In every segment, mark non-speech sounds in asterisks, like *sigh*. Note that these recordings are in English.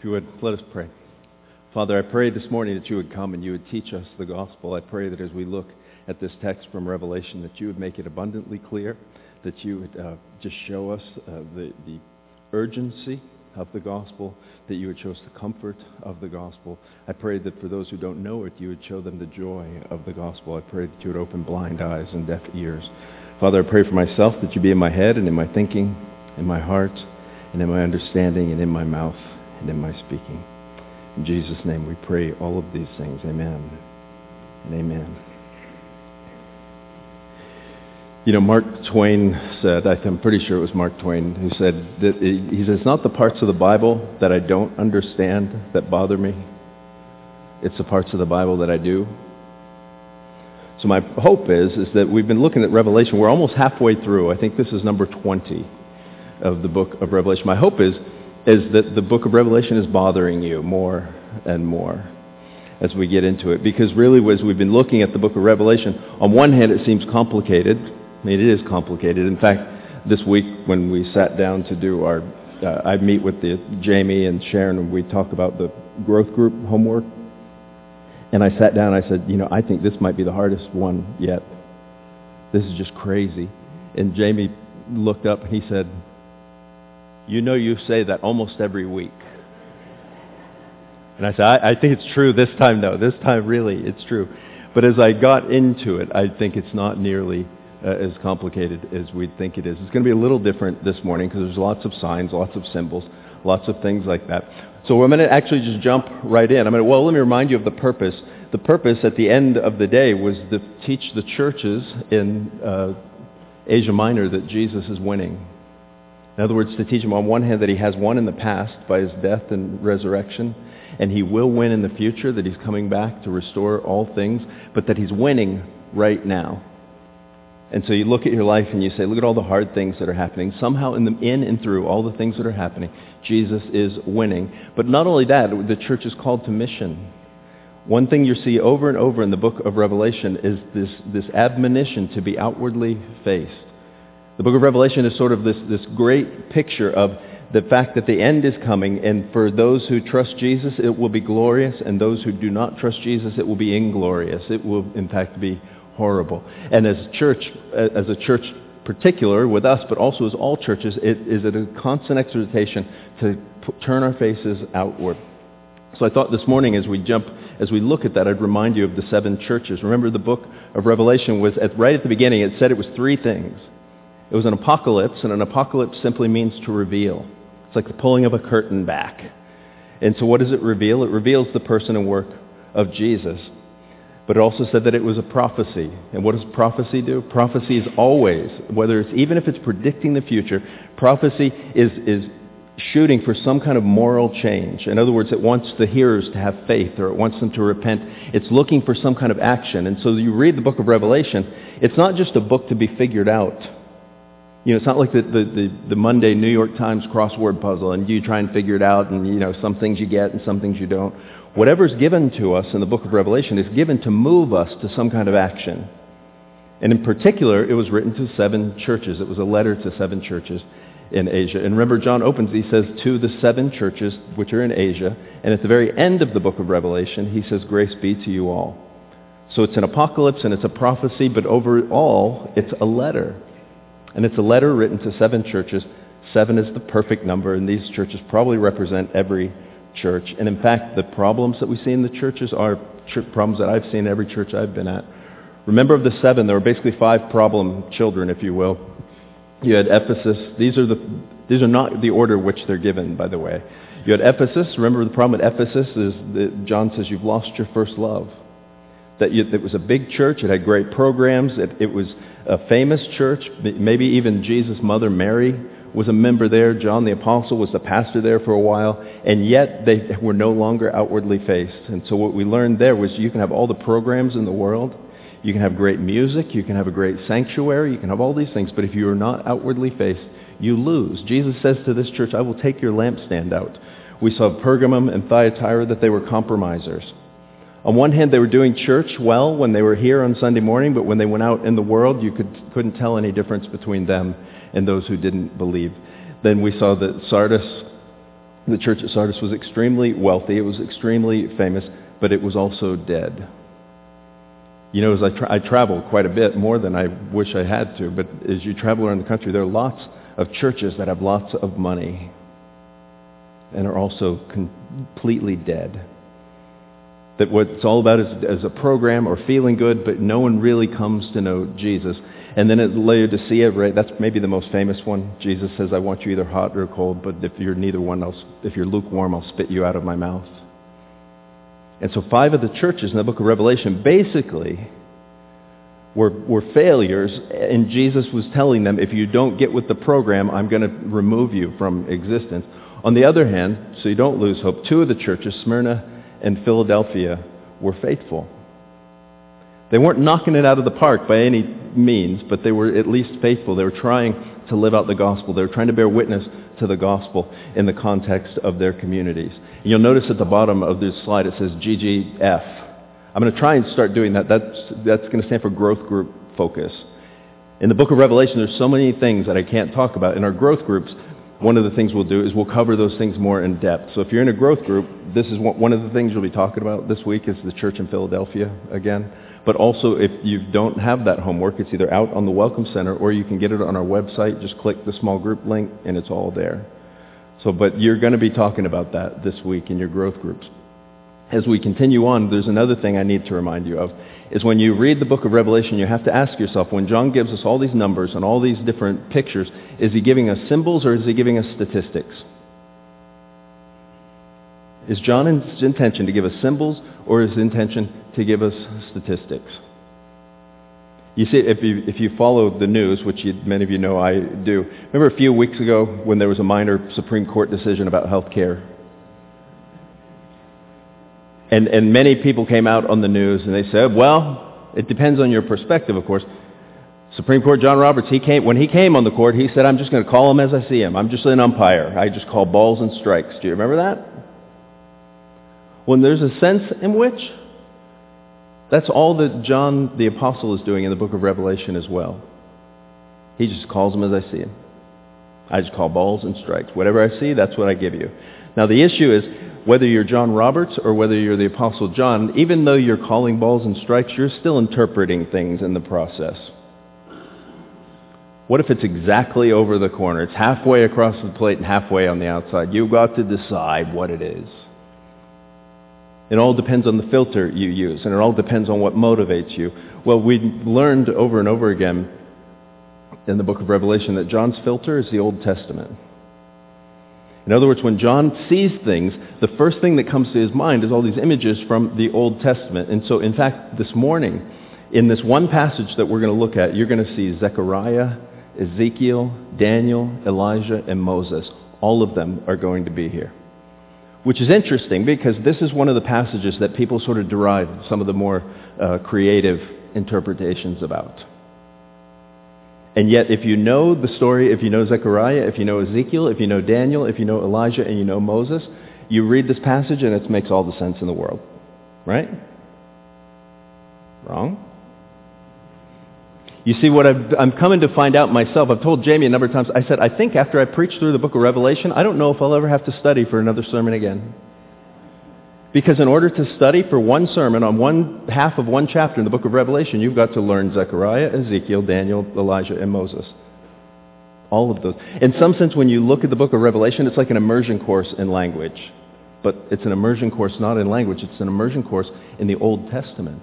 If you would, let us pray. Father, I pray this morning that you would come and you would teach us the gospel. I pray that as we look at this text from Revelation, that you would make it abundantly clear, that you would uh, just show us uh, the, the urgency of the gospel, that you would show us the comfort of the gospel. I pray that for those who don't know it, you would show them the joy of the gospel. I pray that you would open blind eyes and deaf ears. Father, I pray for myself that you be in my head and in my thinking, in my heart, and in my understanding, and in my mouth, in my speaking. In Jesus' name we pray all of these things. Amen and amen. You know, Mark Twain said, I'm pretty sure it was Mark Twain who said that he says, it's not the parts of the Bible that I don't understand that bother me. It's the parts of the Bible that I do. So my hope is, is that we've been looking at Revelation. We're almost halfway through. I think this is number 20 of the book of Revelation. My hope is is that the book of Revelation is bothering you more and more as we get into it. Because really, as we've been looking at the book of Revelation, on one hand it seems complicated. I mean, it is complicated. In fact, this week when we sat down to do our, uh, I meet with the, Jamie and Sharon and we talk about the growth group homework. And I sat down and I said, you know, I think this might be the hardest one yet. This is just crazy. And Jamie looked up and he said, you know you say that almost every week. And I said, I, I think it's true this time, though. This time, really, it's true. But as I got into it, I think it's not nearly uh, as complicated as we'd think it is. It's going to be a little different this morning because there's lots of signs, lots of symbols, lots of things like that. So I'm going to actually just jump right in. I'm going to, well, let me remind you of the purpose. The purpose at the end of the day was to teach the churches in uh, Asia Minor that Jesus is winning. In other words, to teach him on one hand that he has won in the past by his death and resurrection, and he will win in the future, that he's coming back to restore all things, but that he's winning right now. And so you look at your life and you say, look at all the hard things that are happening. Somehow in, the, in and through all the things that are happening, Jesus is winning. But not only that, the church is called to mission. One thing you see over and over in the book of Revelation is this, this admonition to be outwardly faced. The book of Revelation is sort of this, this great picture of the fact that the end is coming, and for those who trust Jesus, it will be glorious, and those who do not trust Jesus, it will be inglorious. It will, in fact, be horrible. And as a church, as a church particular with us, but also as all churches, it is a constant exhortation to turn our faces outward. So I thought this morning as we jump, as we look at that, I'd remind you of the seven churches. Remember the book of Revelation was, at, right at the beginning, it said it was three things. It was an apocalypse, and an apocalypse simply means to reveal. It's like the pulling of a curtain back. And so what does it reveal? It reveals the person and work of Jesus. But it also said that it was a prophecy. And what does prophecy do? Prophecy is always, whether it's, even if it's predicting the future, prophecy is, is shooting for some kind of moral change. In other words, it wants the hearers to have faith or it wants them to repent. It's looking for some kind of action. And so you read the book of Revelation, it's not just a book to be figured out. You know, it's not like the, the, the, the, Monday New York Times crossword puzzle and you try and figure it out and, you know, some things you get and some things you don't. Whatever's given to us in the book of Revelation is given to move us to some kind of action. And in particular, it was written to seven churches. It was a letter to seven churches in Asia. And remember, John opens, he says, to the seven churches which are in Asia. And at the very end of the book of Revelation, he says, grace be to you all. So it's an apocalypse and it's a prophecy, but overall, it's a letter. And it's a letter written to seven churches. Seven is the perfect number, and these churches probably represent every church. And in fact, the problems that we see in the churches are problems that I've seen in every church I've been at. Remember of the seven, there were basically five problem children, if you will. You had Ephesus. These are, the, these are not the order which they're given, by the way. You had Ephesus. Remember the problem at Ephesus is that John says you've lost your first love. That you, it was a big church. It had great programs. It, it was a famous church. Maybe even Jesus' mother, Mary, was a member there. John the Apostle was the pastor there for a while. And yet they were no longer outwardly faced. And so what we learned there was you can have all the programs in the world. You can have great music. You can have a great sanctuary. You can have all these things. But if you are not outwardly faced, you lose. Jesus says to this church, I will take your lampstand out. We saw Pergamum and Thyatira that they were compromisers. On one hand, they were doing church well when they were here on Sunday morning, but when they went out in the world, you could, couldn't tell any difference between them and those who didn't believe. Then we saw that Sardis, The church at Sardis was extremely wealthy. It was extremely famous, but it was also dead. You know, as I, tra- I travel quite a bit, more than I wish I had to, but as you travel around the country, there are lots of churches that have lots of money and are also completely dead. That what it's all about is, is a program or feeling good, but no one really comes to know Jesus. And then at Laodicea, right, that's maybe the most famous one. Jesus says, I want you either hot or cold, but if you're neither one, I'll, if you're lukewarm, I'll spit you out of my mouth. And so five of the churches in the book of Revelation basically were, were failures, and Jesus was telling them, if you don't get with the program, I'm going to remove you from existence. On the other hand, so you don't lose hope, two of the churches, Smyrna and Philadelphia, were faithful. They weren't knocking it out of the park by any means, but they were at least faithful. They were trying to live out the gospel. They were trying to bear witness to the gospel in the context of their communities. And you'll notice at the bottom of this slide it says GGF. I'm going to try and start doing that. That's, that's going to stand for growth group focus. In the book of Revelation, there's so many things that I can't talk about. In our growth groups, one of the things we'll do is we'll cover those things more in depth. So if you're in a growth group, this is one of the things you'll be talking about this week is the church in Philadelphia again. But also, if you don't have that homework, it's either out on the Welcome Center or you can get it on our website. Just click the small group link and it's all there. So, but you're going to be talking about that this week in your growth groups. As we continue on, there's another thing I need to remind you of, is when you read the book of Revelation, you have to ask yourself, when John gives us all these numbers and all these different pictures, is he giving us symbols or is he giving us statistics? Is John's intention to give us symbols or is his intention to give us statistics? You see, if you, if you follow the news, which you, many of you know I do, remember a few weeks ago when there was a minor Supreme Court decision about health care? And, and many people came out on the news and they said, well, it depends on your perspective, of course. Supreme Court John Roberts, he came, when he came on the court, he said, I'm just going to call him as I see him. I'm just an umpire. I just call balls and strikes. Do you remember that? When there's a sense in which that's all that John the Apostle is doing in the book of Revelation as well. He just calls them as I see them. I just call balls and strikes. Whatever I see, that's what I give you. Now the issue is whether you're John Roberts or whether you're the Apostle John, even though you're calling balls and strikes, you're still interpreting things in the process. What if it's exactly over the corner? It's halfway across the plate and halfway on the outside. You've got to decide what it is. It all depends on the filter you use, and it all depends on what motivates you. Well, we learned over and over again in the book of Revelation that John's filter is the Old Testament. In other words, when John sees things, the first thing that comes to his mind is all these images from the Old Testament. And so, in fact, this morning, in this one passage that we're going to look at, you're going to see Zechariah, Ezekiel, Daniel, Elijah, and Moses. All of them are going to be here which is interesting because this is one of the passages that people sort of derive some of the more uh, creative interpretations about. And yet, if you know the story, if you know Zechariah, if you know Ezekiel, if you know Daniel, if you know Elijah, and you know Moses, you read this passage and it makes all the sense in the world. Right? Wrong? You see, what i am coming to find out myself, I've told Jamie a number of times, I said, I think after I preach through the book of Revelation, I don't know if I'll ever have to study for another sermon again. Because in order to study for one sermon on one half of one chapter in the book of Revelation, you've got to learn Zechariah, Ezekiel, Daniel, Elijah, and Moses. All of those. In some sense, when you look at the book of Revelation, it's like an immersion course in language. But it's an immersion course not in language, it's an immersion course in the Old Testament.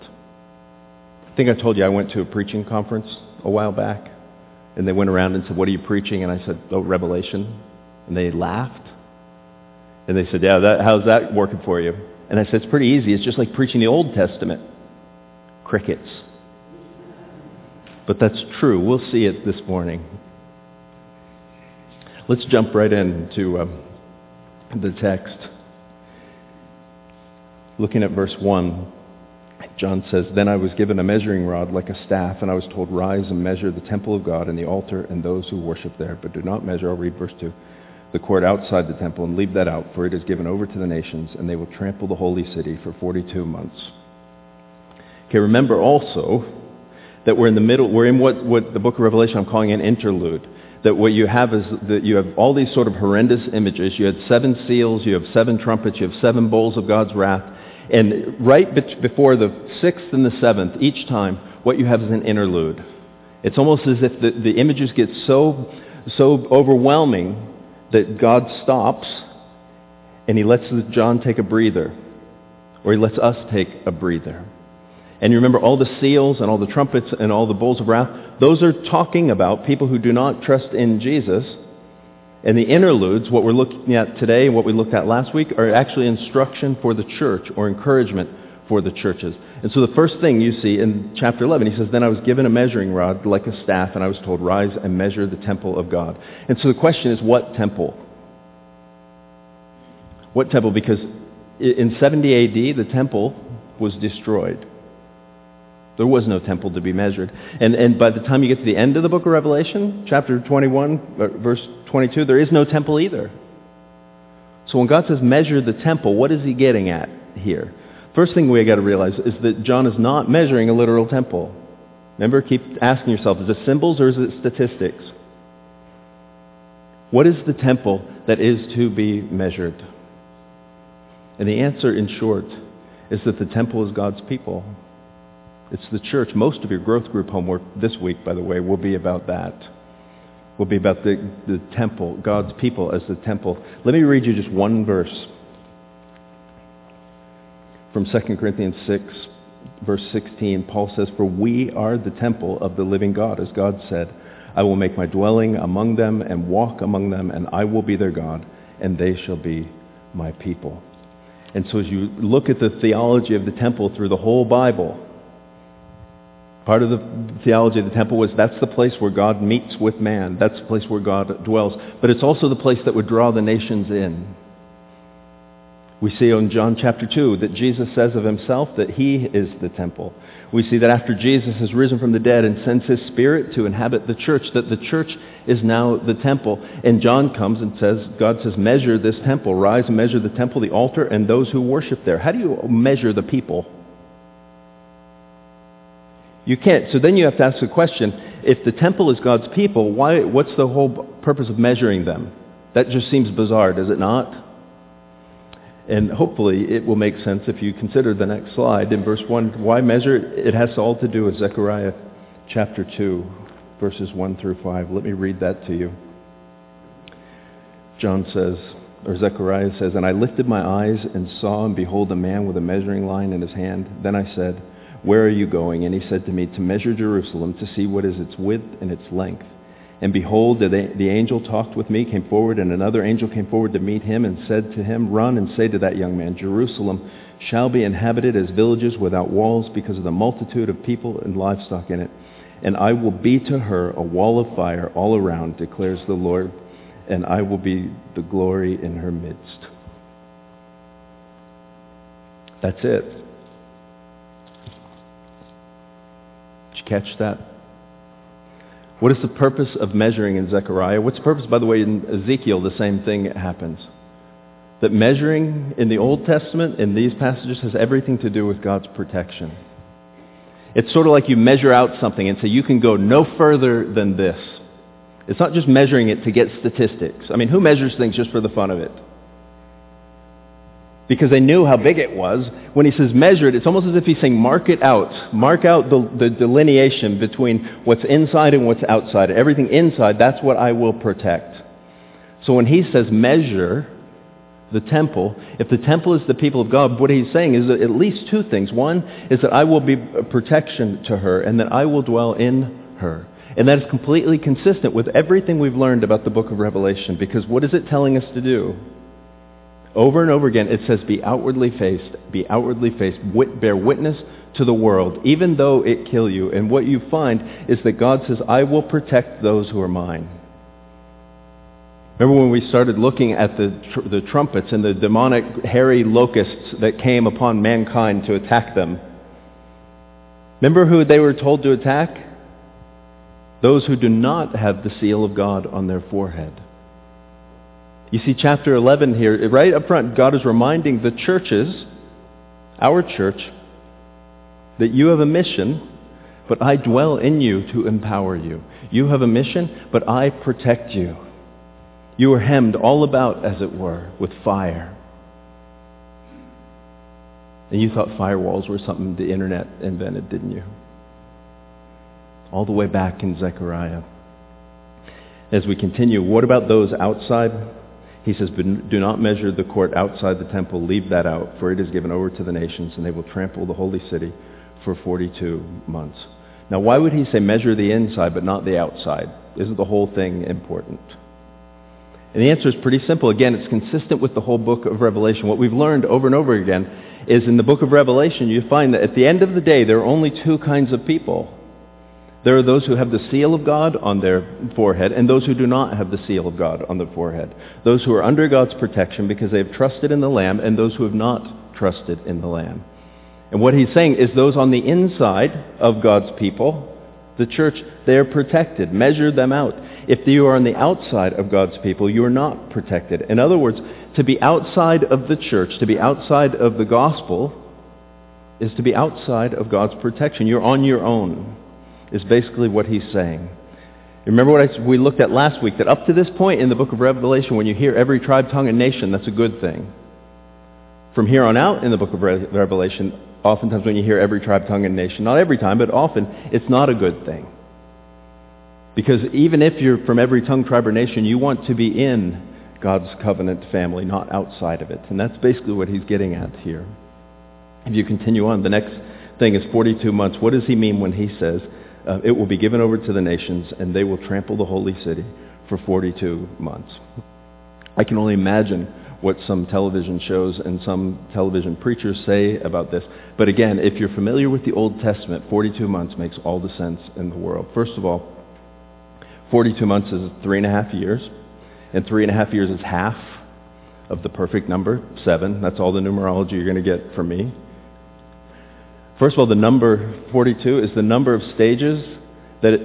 I think I told you I went to a preaching conference a while back, and they went around and said, what are you preaching? And I said, oh, Revelation. And they laughed. And they said, yeah, that, how's that working for you? And I said, it's pretty easy. It's just like preaching the Old Testament. Crickets. But that's true. We'll see it this morning. Let's jump right into uh, the text. Looking at verse 1. John says, Then I was given a measuring rod like a staff, and I was told, Rise and measure the temple of God and the altar and those who worship there, but do not measure, I'll read verse 2, the court outside the temple, and leave that out, for it is given over to the nations, and they will trample the holy city for 42 months. Okay, remember also that we're in the middle, we're in what, what the book of Revelation I'm calling an interlude. that what you have is that you have all these sort of horrendous images. You had seven seals, you have seven trumpets, you have seven bowls of God's wrath. And right before the sixth and the seventh, each time, what you have is an interlude. It's almost as if the, the images get so, so overwhelming that God stops and he lets John take a breather, or he lets us take a breather. And you remember all the seals and all the trumpets and all the bowls of wrath, those are talking about people who do not trust in Jesus. And the interludes, what we're looking at today and what we looked at last week, are actually instruction for the church or encouragement for the churches. And so the first thing you see in chapter 11, he says, Then I was given a measuring rod like a staff, and I was told, Rise and measure the temple of God. And so the question is, what temple? What temple? Because in 70 AD, the temple was destroyed. There was no temple to be measured. And, and by the time you get to the end of the book of Revelation, chapter 21, uh, verse 22, there is no temple either. So when God says measure the temple, what is he getting at here? First thing we got to realize is that John is not measuring a literal temple. Remember, keep asking yourself, is it symbols or is it statistics? What is the temple that is to be measured? And the answer, in short, is that the temple is God's people. It's the church. Most of your growth group homework this week, by the way, will be about that. Will be about the, the temple, God's people as the temple. Let me read you just one verse from 2 Corinthians 6, verse 16. Paul says, For we are the temple of the living God, as God said, I will make my dwelling among them and walk among them, and I will be their God, and they shall be my people. And so as you look at the theology of the temple through the whole Bible, Part of the theology of the temple was that's the place where God meets with man. That's the place where God dwells. But it's also the place that would draw the nations in. We see in John chapter 2 that Jesus says of himself that he is the temple. We see that after Jesus has risen from the dead and sends his spirit to inhabit the church, that the church is now the temple. And John comes and says, God says, measure this temple. Rise and measure the temple, the altar, and those who worship there. How do you measure the people? You can't. So then you have to ask the question, if the temple is God's people, why, what's the whole purpose of measuring them? That just seems bizarre, does it not? And hopefully it will make sense if you consider the next slide in verse 1. Why measure? It has all to do with Zechariah chapter 2, verses 1 through 5. Let me read that to you. John says, or Zechariah says, And I lifted my eyes and saw and behold a man with a measuring line in his hand. Then I said, where are you going? And he said to me, To measure Jerusalem, to see what is its width and its length. And behold, the, the angel talked with me, came forward, and another angel came forward to meet him and said to him, Run and say to that young man, Jerusalem shall be inhabited as villages without walls because of the multitude of people and livestock in it. And I will be to her a wall of fire all around, declares the Lord, and I will be the glory in her midst. That's it. Did you catch that? What is the purpose of measuring in Zechariah? What's the purpose, by the way, in Ezekiel? The same thing happens. That measuring in the Old Testament, in these passages, has everything to do with God's protection. It's sort of like you measure out something and say, you can go no further than this. It's not just measuring it to get statistics. I mean, who measures things just for the fun of it? Because they knew how big it was. When he says measured, it's almost as if he's saying mark it out. Mark out the, the delineation between what's inside and what's outside. Everything inside, that's what I will protect. So when he says measure the temple, if the temple is the people of God, what he's saying is at least two things. One is that I will be a protection to her and that I will dwell in her. And that is completely consistent with everything we've learned about the book of Revelation because what is it telling us to do? Over and over again, it says, be outwardly faced, be outwardly faced, wit- bear witness to the world, even though it kill you. And what you find is that God says, I will protect those who are mine. Remember when we started looking at the, tr- the trumpets and the demonic hairy locusts that came upon mankind to attack them? Remember who they were told to attack? Those who do not have the seal of God on their forehead. You see chapter 11 here, right up front, God is reminding the churches, our church, that you have a mission but I dwell in you to empower you. You have a mission, but I protect you. You are hemmed all about, as it were, with fire. And you thought firewalls were something the internet invented, didn't you? All the way back in Zechariah. As we continue, what about those outside? He says, do not measure the court outside the temple. Leave that out, for it is given over to the nations, and they will trample the holy city for 42 months. Now, why would he say measure the inside but not the outside? Isn't the whole thing important? And the answer is pretty simple. Again, it's consistent with the whole book of Revelation. What we've learned over and over again is in the book of Revelation, you find that at the end of the day, there are only two kinds of people. There are those who have the seal of God on their forehead and those who do not have the seal of God on their forehead. Those who are under God's protection because they have trusted in the Lamb and those who have not trusted in the Lamb. And what he's saying is those on the inside of God's people, the church, they are protected. Measure them out. If you are on the outside of God's people, you are not protected. In other words, to be outside of the church, to be outside of the gospel, is to be outside of God's protection. You're on your own, is basically what he's saying. Remember what I, we looked at last week, that up to this point in the book of Revelation, when you hear every tribe, tongue, and nation, that's a good thing. From here on out in the book of Revelation, oftentimes when you hear every tribe, tongue, and nation, not every time, but often, it's not a good thing. Because even if you're from every tongue, tribe, or nation, you want to be in God's covenant family, not outside of it. And that's basically what he's getting at here. If you continue on, the next thing is 42 months. What does he mean when he says, uh, it will be given over to the nations and they will trample the holy city for 42 months? I can only imagine what some television shows and some television preachers say about this. But again, if you're familiar with the Old Testament, 42 months makes all the sense in the world. First of all, 42 months is three and a half years, and three and a half years is half of the perfect number, seven. That's all the numerology you're going to get from me. First of all, the number 42 is the number of stages that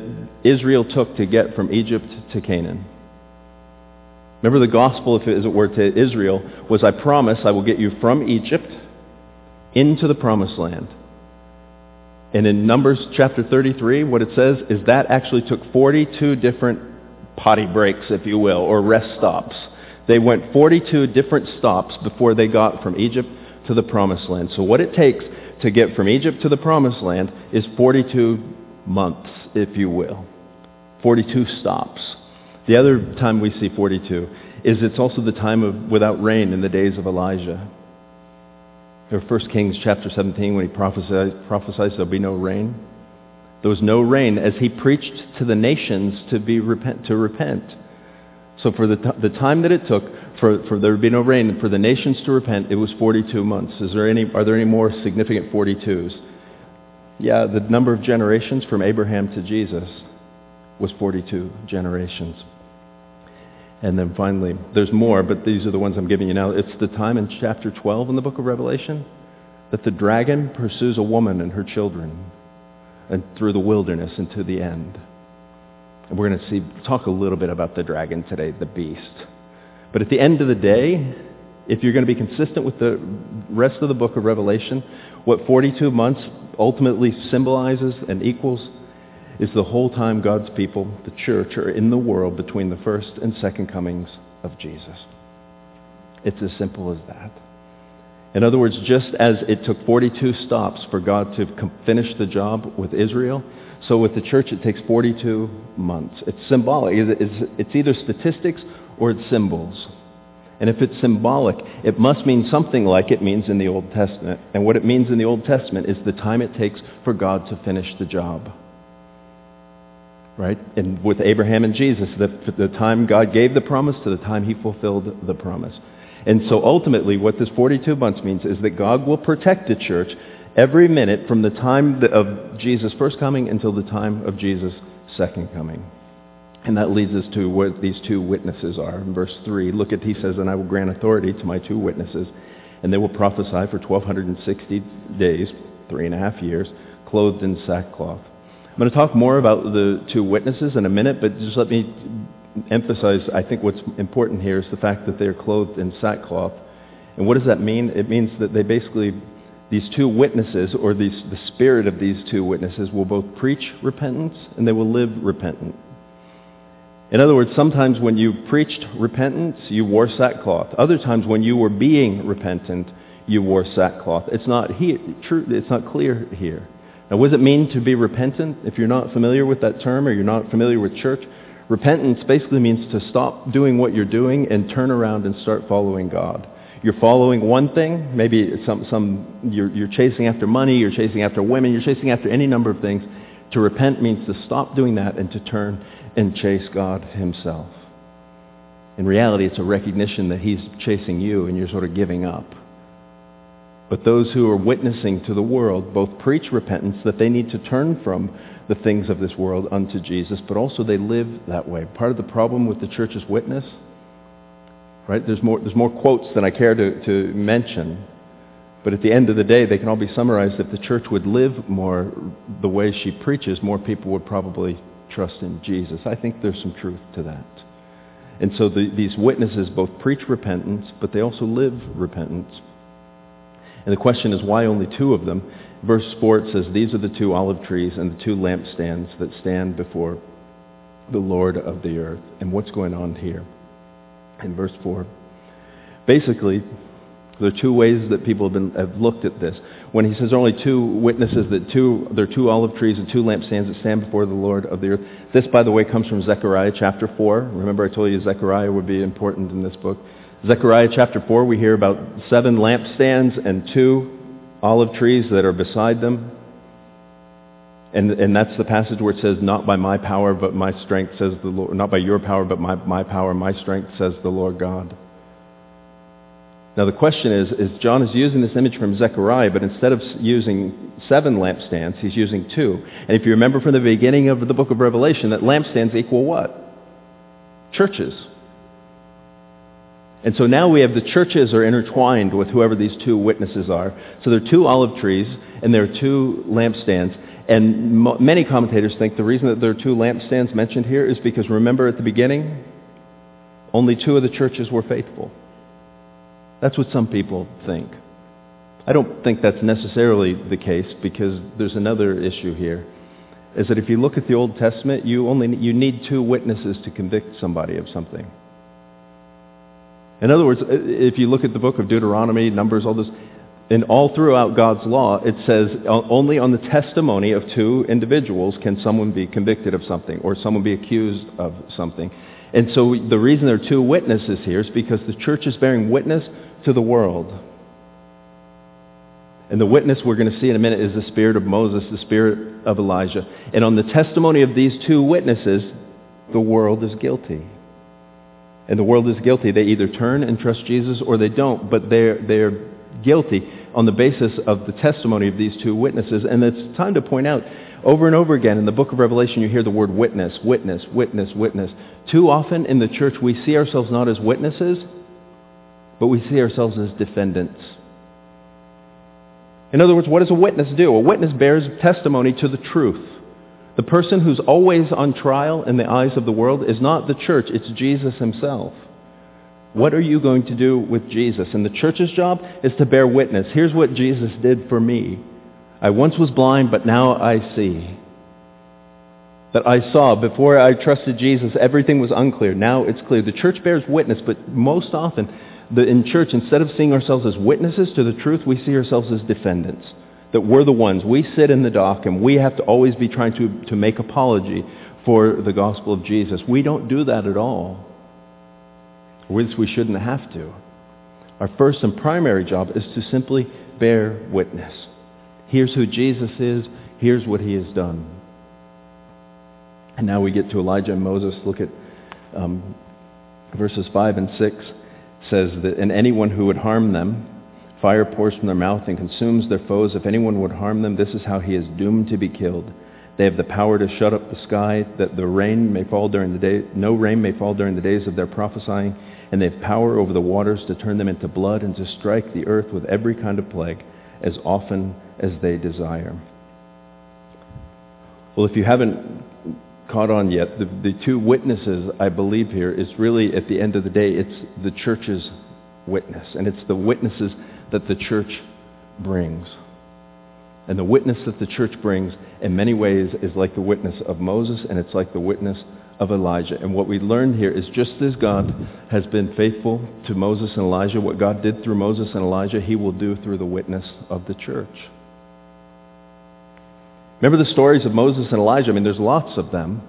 Israel took to get from Egypt to Canaan. Remember the gospel, if it, were, to Israel was, I promise I will get you from Egypt into the promised land. And in Numbers chapter 33, what it says is that actually took 42 different potty breaks, if you will, or rest stops. They went 42 different stops before they got from Egypt to the promised land. So what it takes to get from Egypt to the promised land is 42 months, if you will. 42 stops. The other time we see 42 is it's also the time of without rain in the days of Elijah. Or 1 Kings chapter 17 when he prophesies, there'll be no rain. There was no rain as he preached to the nations to, be repent, to repent. So for the, t- the time that it took for, for there to be no rain and for the nations to repent, it was 42 months. Is there any, are there any more significant 42s? Yeah, the number of generations from Abraham to Jesus was 42 generations. And then finally, there's more, but these are the ones I'm giving you now. It's the time in chapter 12 in the book of Revelation that the dragon pursues a woman and her children and through the wilderness into the end. And we're going to see, talk a little bit about the dragon today, the beast. But at the end of the day, if you're going to be consistent with the rest of the book of Revelation, what 42 months ultimately symbolizes and equals is the whole time God's people, the church, are in the world between the first and second comings of Jesus. It's as simple as that. In other words, just as it took 42 stops for God to finish the job with Israel, so with the church it takes 42 months. It's symbolic. It's either statistics or it's symbols. And if it's symbolic, it must mean something like it means in the Old Testament. And what it means in the Old Testament is the time it takes for God to finish the job right? And with Abraham and Jesus, the, the time God gave the promise to the time he fulfilled the promise. And so ultimately what this 42 months means is that God will protect the church every minute from the time of Jesus' first coming until the time of Jesus' second coming. And that leads us to what these two witnesses are. In verse 3, look at, he says, And I will grant authority to my two witnesses, and they will prophesy for 1,260 days, three and a half years, clothed in sackcloth. I'm going to talk more about the two witnesses in a minute, but just let me emphasize, I think what's important here is the fact that they're clothed in sackcloth. And what does that mean? It means that they basically, these two witnesses, or these, the spirit of these two witnesses, will both preach repentance and they will live repentant. In other words, sometimes when you preached repentance, you wore sackcloth. Other times when you were being repentant, you wore sackcloth. It's not, true, it's not clear here. Now, what does it mean to be repentant? If you're not familiar with that term or you're not familiar with church, repentance basically means to stop doing what you're doing and turn around and start following God. You're following one thing, maybe some, some you're, you're chasing after money, you're chasing after women, you're chasing after any number of things. To repent means to stop doing that and to turn and chase God himself. In reality, it's a recognition that he's chasing you and you're sort of giving up. But those who are witnessing to the world both preach repentance, that they need to turn from the things of this world unto Jesus, but also they live that way. Part of the problem with the church's witness, right, there's more, there's more quotes than I care to, to mention, but at the end of the day, they can all be summarized. If the church would live more the way she preaches, more people would probably trust in Jesus. I think there's some truth to that. And so the, these witnesses both preach repentance, but they also live repentance. And the question is, why only two of them? Verse 4 it says, These are the two olive trees and the two lampstands that stand before the Lord of the earth. And what's going on here? In verse 4, basically, there are two ways that people have, been, have looked at this. When he says only two witnesses, that two, there are two olive trees and two lampstands that stand before the Lord of the earth. This, by the way, comes from Zechariah chapter 4. Remember I told you Zechariah would be important in this book. Zechariah chapter 4, we hear about seven lampstands and two olive trees that are beside them. And, and that's the passage where it says, not by my power, but my strength, says the Lord. Not by your power, but my, my power, my strength, says the Lord God. Now the question is, is John is using this image from Zechariah, but instead of using seven lampstands, he's using two. And if you remember from the beginning of the book of Revelation, that lampstands equal what? Churches. And so now we have the churches are intertwined with whoever these two witnesses are. So there are two olive trees and there are two lampstands. And many commentators think the reason that there are two lampstands mentioned here is because remember at the beginning, only two of the churches were faithful. That's what some people think. I don't think that's necessarily the case because there's another issue here. Is that if you look at the Old Testament, you only you need two witnesses to convict somebody of something. In other words, if you look at the book of Deuteronomy, Numbers, all this, and all throughout God's law, it says only on the testimony of two individuals can someone be convicted of something or someone be accused of something. And so the reason there are two witnesses here is because the church is bearing witness to the world. And the witness we're going to see in a minute is the spirit of Moses, the spirit of Elijah. And on the testimony of these two witnesses, the world is guilty. And the world is guilty. They either turn and trust Jesus or they don't, but they're, they're guilty on the basis of the testimony of these two witnesses. And it's time to point out, over and over again in the book of Revelation, you hear the word witness, witness, witness, witness. Too often in the church, we see ourselves not as witnesses, but we see ourselves as defendants. In other words, what does a witness do? A witness bears testimony to the truth. The person who's always on trial in the eyes of the world is not the church, it's Jesus himself. What are you going to do with Jesus? And the church's job is to bear witness. Here's what Jesus did for me. I once was blind, but now I see. That I saw before I trusted Jesus, everything was unclear. Now it's clear. The church bears witness, but most often the, in church, instead of seeing ourselves as witnesses to the truth, we see ourselves as defendants. That we're the ones. We sit in the dock and we have to always be trying to, to make apology for the gospel of Jesus. We don't do that at all. Which we shouldn't have to. Our first and primary job is to simply bear witness. Here's who Jesus is. Here's what he has done. And now we get to Elijah and Moses. Look at um, verses 5 and 6 says that, and anyone who would harm them, fire pours from their mouth and consumes their foes. If anyone would harm them, this is how he is doomed to be killed. They have the power to shut up the sky, that the rain may fall during the day, no rain may fall during the days of their prophesying, and they have power over the waters to turn them into blood and to strike the earth with every kind of plague as often as they desire. Well, if you haven't caught on yet. The, the two witnesses, I believe here, is really, at the end of the day, it's the church's witness. And it's the witnesses that the church brings. And the witness that the church brings in many ways is like the witness of Moses and it's like the witness of Elijah. And what we learn here is just as God has been faithful to Moses and Elijah, what God did through Moses and Elijah, he will do through the witness of the church. Remember the stories of Moses and Elijah? I mean, there's lots of them.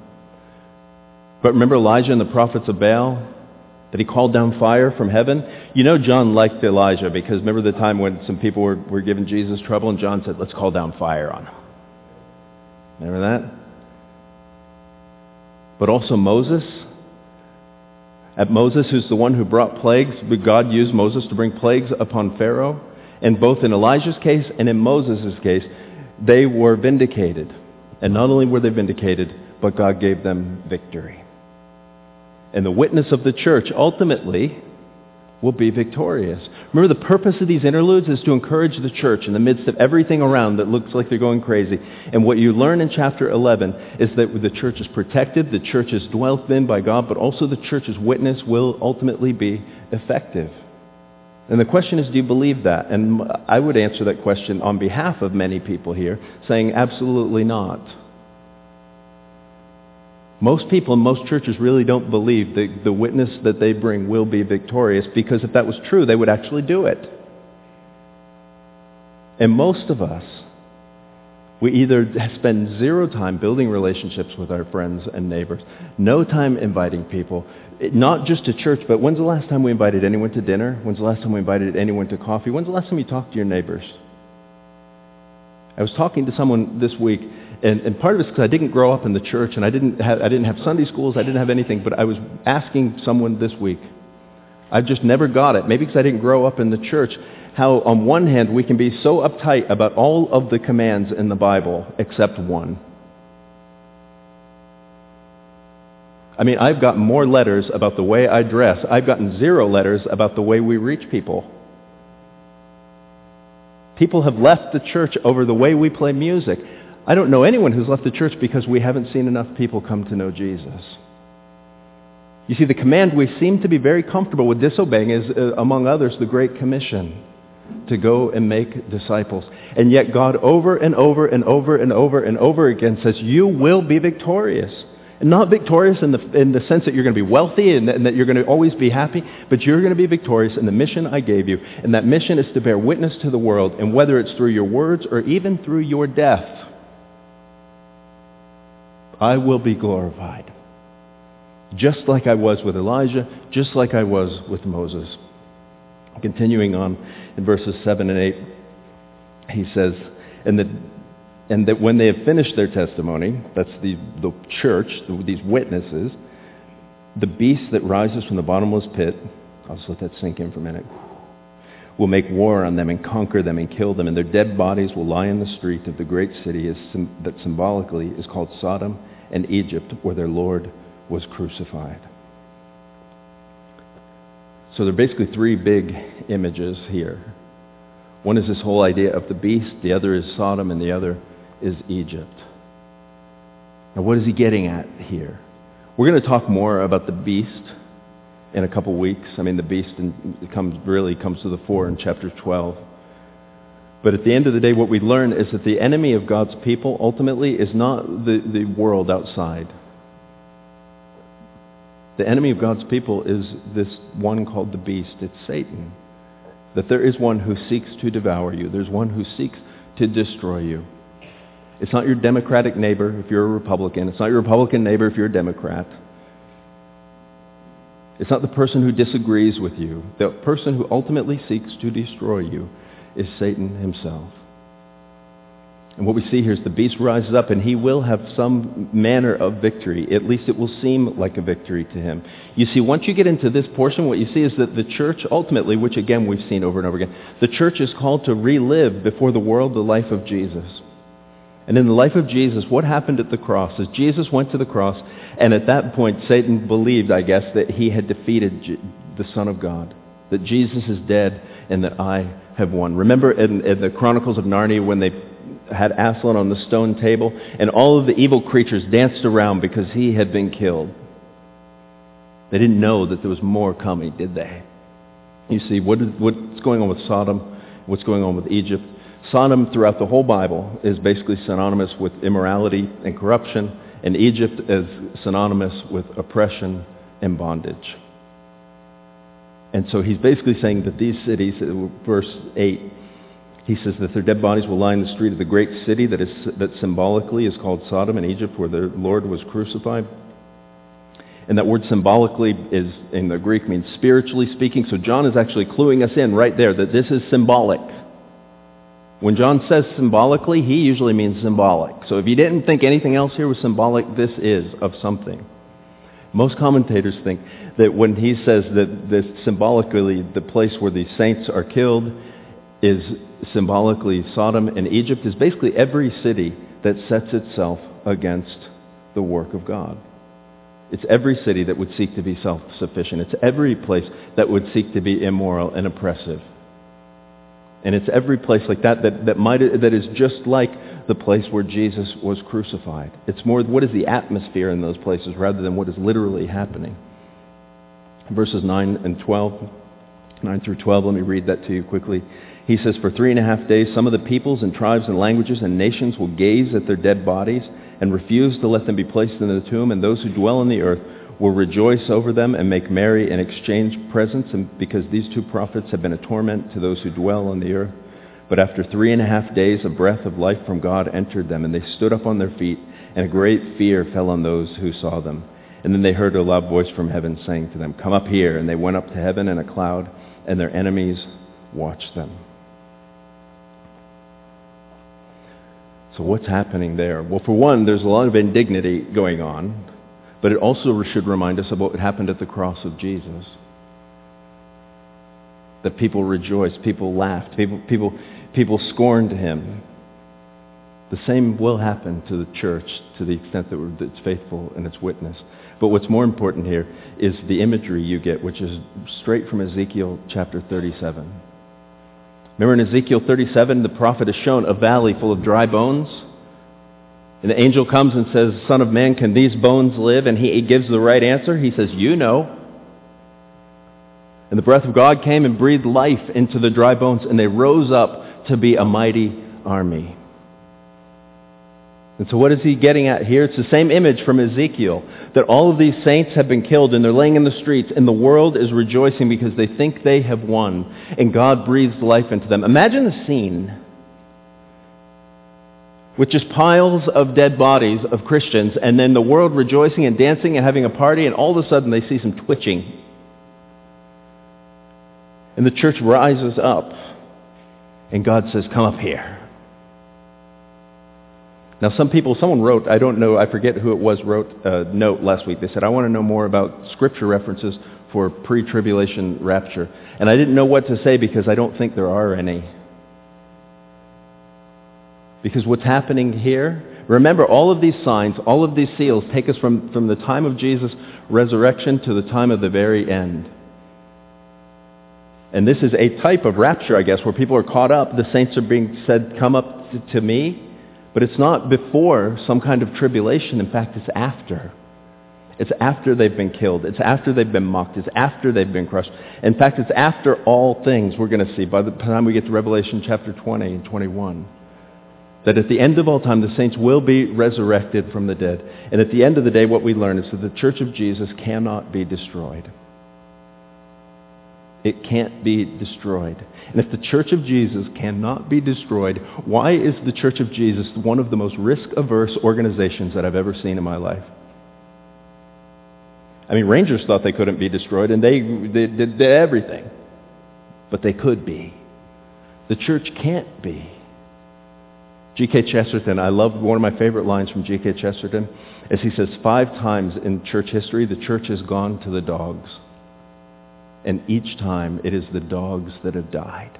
But remember Elijah and the prophets of Baal? That he called down fire from heaven? You know John liked Elijah because remember the time when some people were, were giving Jesus trouble and John said, let's call down fire on him. Remember that? But also Moses. At Moses, who's the one who brought plagues, God used Moses to bring plagues upon Pharaoh. And both in Elijah's case and in Moses' case, they were vindicated. And not only were they vindicated, but God gave them victory and the witness of the church ultimately will be victorious. Remember, the purpose of these interludes is to encourage the church in the midst of everything around that looks like they're going crazy. And what you learn in chapter 11 is that the church is protected, the church is dwelt in by God, but also the church's witness will ultimately be effective. And the question is, do you believe that? And I would answer that question on behalf of many people here, saying absolutely not. Most people in most churches really don't believe that the witness that they bring will be victorious because if that was true, they would actually do it. And most of us, we either *laughs* spend zero time building relationships with our friends and neighbors, no time inviting people, not just to church, but when's the last time we invited anyone to dinner? When's the last time we invited anyone to coffee? When's the last time you talked to your neighbors? I was talking to someone this week and, and part of it's because I didn't grow up in the church and I didn't, have, I didn't have Sunday schools, I didn't have anything, but I was asking someone this week. I just never got it, maybe because I didn't grow up in the church, how on one hand we can be so uptight about all of the commands in the Bible except one. I mean, I've gotten more letters about the way I dress. I've gotten zero letters about the way we reach people. People have left the church over the way we play music. I don't know anyone who's left the church because we haven't seen enough people come to know Jesus. You see, the command we seem to be very comfortable with disobeying is, uh, among others, the Great Commission to go and make disciples. And yet God over and over and over and over and over again says, you will be victorious. And not victorious in the, in the sense that you're going to be wealthy and, and that you're going to always be happy, but you're going to be victorious in the mission I gave you. And that mission is to bear witness to the world, and whether it's through your words or even through your death. I will be glorified. Just like I was with Elijah, just like I was with Moses. Continuing on in verses 7 and 8, he says, and that, and that when they have finished their testimony, that's the, the church, these witnesses, the beast that rises from the bottomless pit, I'll just let that sink in for a minute, will make war on them and conquer them and kill them, and their dead bodies will lie in the street of the great city that symbolically is called Sodom and Egypt, where their Lord was crucified. So there are basically three big images here. One is this whole idea of the beast, the other is Sodom, and the other is Egypt. Now, what is he getting at here? We're going to talk more about the beast in a couple weeks. I mean, the beast comes, really comes to the fore in chapter 12. But at the end of the day, what we learn is that the enemy of God's people ultimately is not the, the world outside. The enemy of God's people is this one called the beast. It's Satan. That there is one who seeks to devour you. There's one who seeks to destroy you. It's not your Democratic neighbor if you're a Republican. It's not your Republican neighbor if you're a Democrat. It's not the person who disagrees with you. The person who ultimately seeks to destroy you is Satan himself. And what we see here is the beast rises up and he will have some manner of victory. At least it will seem like a victory to him. You see, once you get into this portion, what you see is that the church ultimately, which again we've seen over and over again, the church is called to relive before the world the life of Jesus. And in the life of Jesus, what happened at the cross is Jesus went to the cross, and at that point Satan believed, I guess, that he had defeated the Son of God, that Jesus is dead and that I have won. Remember in, in the Chronicles of Narnia when they had Aslan on the stone table and all of the evil creatures danced around because he had been killed. They didn't know that there was more coming, did they? You see, what is, what's going on with Sodom? What's going on with Egypt? Sodom throughout the whole Bible is basically synonymous with immorality and corruption, and Egypt is synonymous with oppression and bondage. And so he's basically saying that these cities, uh, verse 8, he says that their dead bodies will lie in the street of the great city that, is, that symbolically is called Sodom in Egypt, where the Lord was crucified. And that word symbolically is in the Greek means spiritually speaking. So John is actually cluing us in right there that this is symbolic. When John says symbolically, he usually means symbolic. So if you didn't think anything else here was symbolic, this is of something. Most commentators think that when he says that this symbolically the place where the saints are killed is symbolically Sodom and Egypt is basically every city that sets itself against the work of God. It's every city that would seek to be self-sufficient. It's every place that would seek to be immoral and oppressive. And it's every place like that that, that, might, that is just like the place where Jesus was crucified. It's more what is the atmosphere in those places rather than what is literally happening. Verses 9 and 12, 9 through 12, let me read that to you quickly. He says, For three and a half days some of the peoples and tribes and languages and nations will gaze at their dead bodies and refuse to let them be placed in the tomb, and those who dwell on the earth will rejoice over them and make merry and exchange presents, and because these two prophets have been a torment to those who dwell on the earth. But after three and a half days, a breath of life from God entered them, and they stood up on their feet, and a great fear fell on those who saw them. And then they heard a loud voice from heaven saying to them, Come up here. And they went up to heaven in a cloud, and their enemies watched them. So what's happening there? Well, for one, there's a lot of indignity going on, but it also should remind us of what happened at the cross of Jesus. That people rejoiced, people laughed, people, people, people scorned him. The same will happen to the church to the extent that it's faithful in its witness. But what's more important here is the imagery you get, which is straight from Ezekiel chapter 37. Remember in Ezekiel 37, the prophet is shown a valley full of dry bones. And the angel comes and says, Son of man, can these bones live? And he, gives the right answer. He says, You know. And the breath of God came and breathed life into the dry bones, and they rose up to be a mighty army. And so what is he getting at here? It's the same image from Ezekiel, that all of these saints have been killed and they're laying in the streets and the world is rejoicing because they think they have won and God breathes life into them. Imagine the scene with just piles of dead bodies of Christians and then the world rejoicing and dancing and having a party and all of a sudden they see some twitching. And the church rises up and God says, come up here. Now, some people, someone wrote, I don't know, I forget who it was, wrote a note last week. They said, I want to know more about scripture references for pre-tribulation rapture. And I didn't know what to say because I don't think there are any. Because what's happening here, remember all of these signs, all of these seals take us from, from the time of Jesus' resurrection to the time of the very end. And this is a type of rapture, I guess, where people are caught up. The saints are being said, come up to me. But it's not before some kind of tribulation. In fact, it's after. It's after they've been killed. It's after they've been mocked. It's after they've been crushed. In fact, it's after all things we're going to see by the time we get to Revelation chapter 20 and 21. That at the end of all time, the saints will be resurrected from the dead. And at the end of the day, what we learn is that the church of Jesus cannot be destroyed. It can't be destroyed. And if the Church of Jesus cannot be destroyed, why is the Church of Jesus one of the most risk-averse organizations that I've ever seen in my life? I mean, Rangers thought they couldn't be destroyed, and they, they did everything. But they could be. The church can't be. G.K. Chesterton, I love one of my favorite lines from G.K. Chesterton, as he says, five times in church history, the church has gone to the dogs. And each time it is the dogs that have died.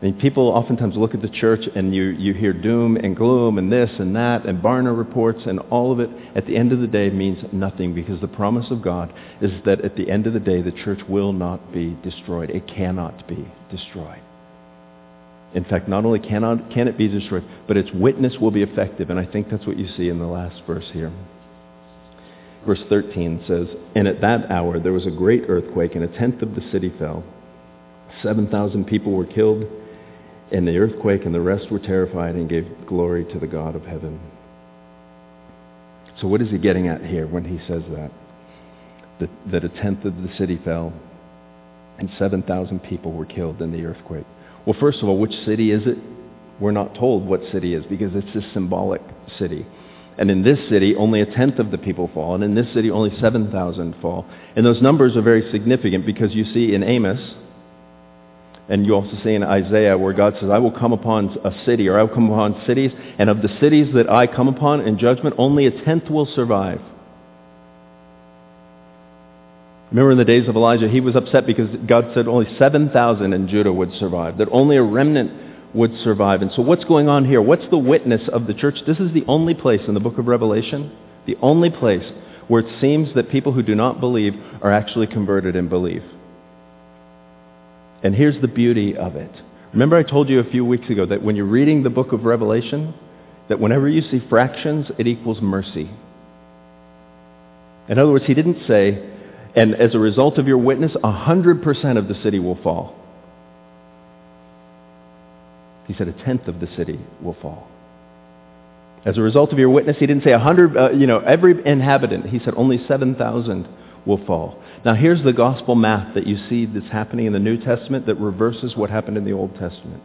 I mean, people oftentimes look at the church and you, you hear doom and gloom and this and that and Barna reports and all of it at the end of the day means nothing because the promise of God is that at the end of the day the church will not be destroyed. It cannot be destroyed. In fact, not only cannot, can it be destroyed, but its witness will be effective. And I think that's what you see in the last verse here. Verse 13 says, And at that hour there was a great earthquake, and a tenth of the city fell. 7,000 people were killed, and the earthquake and the rest were terrified and gave glory to the God of heaven. So what is he getting at here when he says that? That, that a tenth of the city fell and 7,000 people were killed in the earthquake. Well, first of all, which city is it? We're not told what city is because it's a symbolic city. And in this city, only a tenth of the people fall. And in this city, only 7,000 fall. And those numbers are very significant because you see in Amos, and you also see in Isaiah where God says, I will come upon a city, or I will come upon cities, and of the cities that I come upon in judgment, only a tenth will survive. Remember in the days of Elijah, he was upset because God said only 7,000 in Judah would survive, that only a remnant would survive. And so what's going on here? What's the witness of the church? This is the only place in the book of Revelation, the only place where it seems that people who do not believe are actually converted and believe. And here's the beauty of it. Remember I told you a few weeks ago that when you're reading the book of Revelation, that whenever you see fractions, it equals mercy. In other words, he didn't say, and as a result of your witness, 100% of the city will fall. He said a tenth of the city will fall. As a result of your witness, he didn't say 100, uh, you know, every inhabitant. He said only 7,000 will fall. Now here's the gospel math that you see that's happening in the New Testament that reverses what happened in the Old Testament.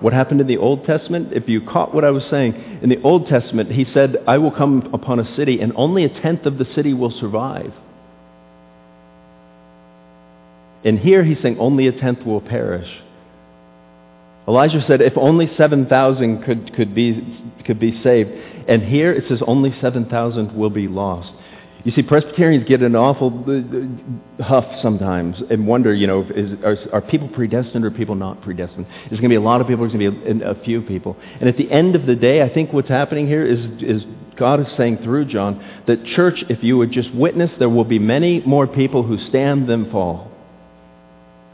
What happened in the Old Testament? If you caught what I was saying, in the Old Testament, he said, I will come upon a city and only a tenth of the city will survive. And here he's saying only a tenth will perish. Elijah said if only 7,000 could, could, be, could be saved. And here it says only 7,000 will be lost. You see, Presbyterians get an awful uh, huff sometimes and wonder, you know, is, are, are, people predestined or are people not predestined? There's going to be a lot of people, there's going to be a, a, few people. And at the end of the day, I think what's happening here is, is God is saying through John that church, if you would just witness, there will be many more people who stand than fall.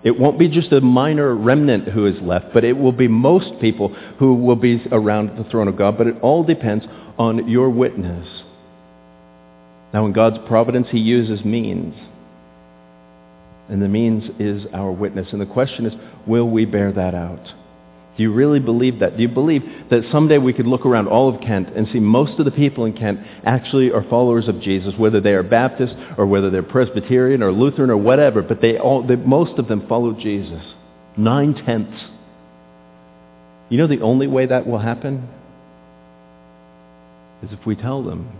It won't be just a minor remnant who is left, but it will be most people who will be around the throne of God. But it all depends on your witness. Now, in God's providence, he uses means. And the means is our witness. And the question is, will we bear that out? Do you really believe that? Do you believe that someday we could look around all of Kent and see most of the people in Kent actually are followers of Jesus, whether they are Baptist or whether they're Presbyterian or Lutheran or whatever, but they all, they, most of them follow Jesus. Nine-tenths. You know the only way that will happen is if we tell them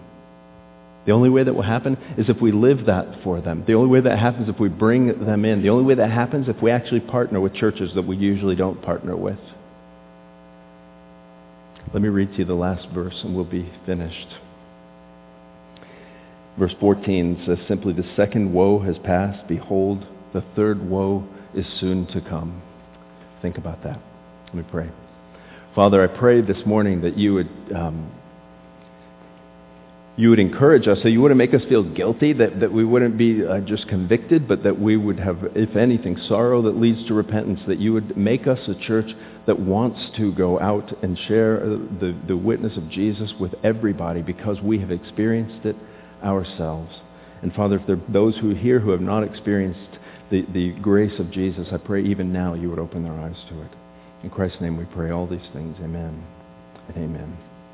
the only way that will happen is if we live that for them. The only way that happens is if we bring them in. The only way that happens is if we actually partner with churches that we usually don't partner with. Let me read to you the last verse and we'll be finished. Verse 14 says simply, The second woe has passed. Behold, the third woe is soon to come. Think about that. Let me pray. Father, I pray this morning that you would um, you would encourage us, so you wouldn't make us feel guilty, that, that we wouldn't be uh, just convicted, but that we would have, if anything, sorrow that leads to repentance, that you would make us a church that wants to go out and share uh, the, the witness of Jesus with everybody because we have experienced it ourselves. And Father, if there are those who here who have not experienced the, the grace of Jesus, I pray even now you would open their eyes to it. In Christ's name we pray all these things. Amen and amen.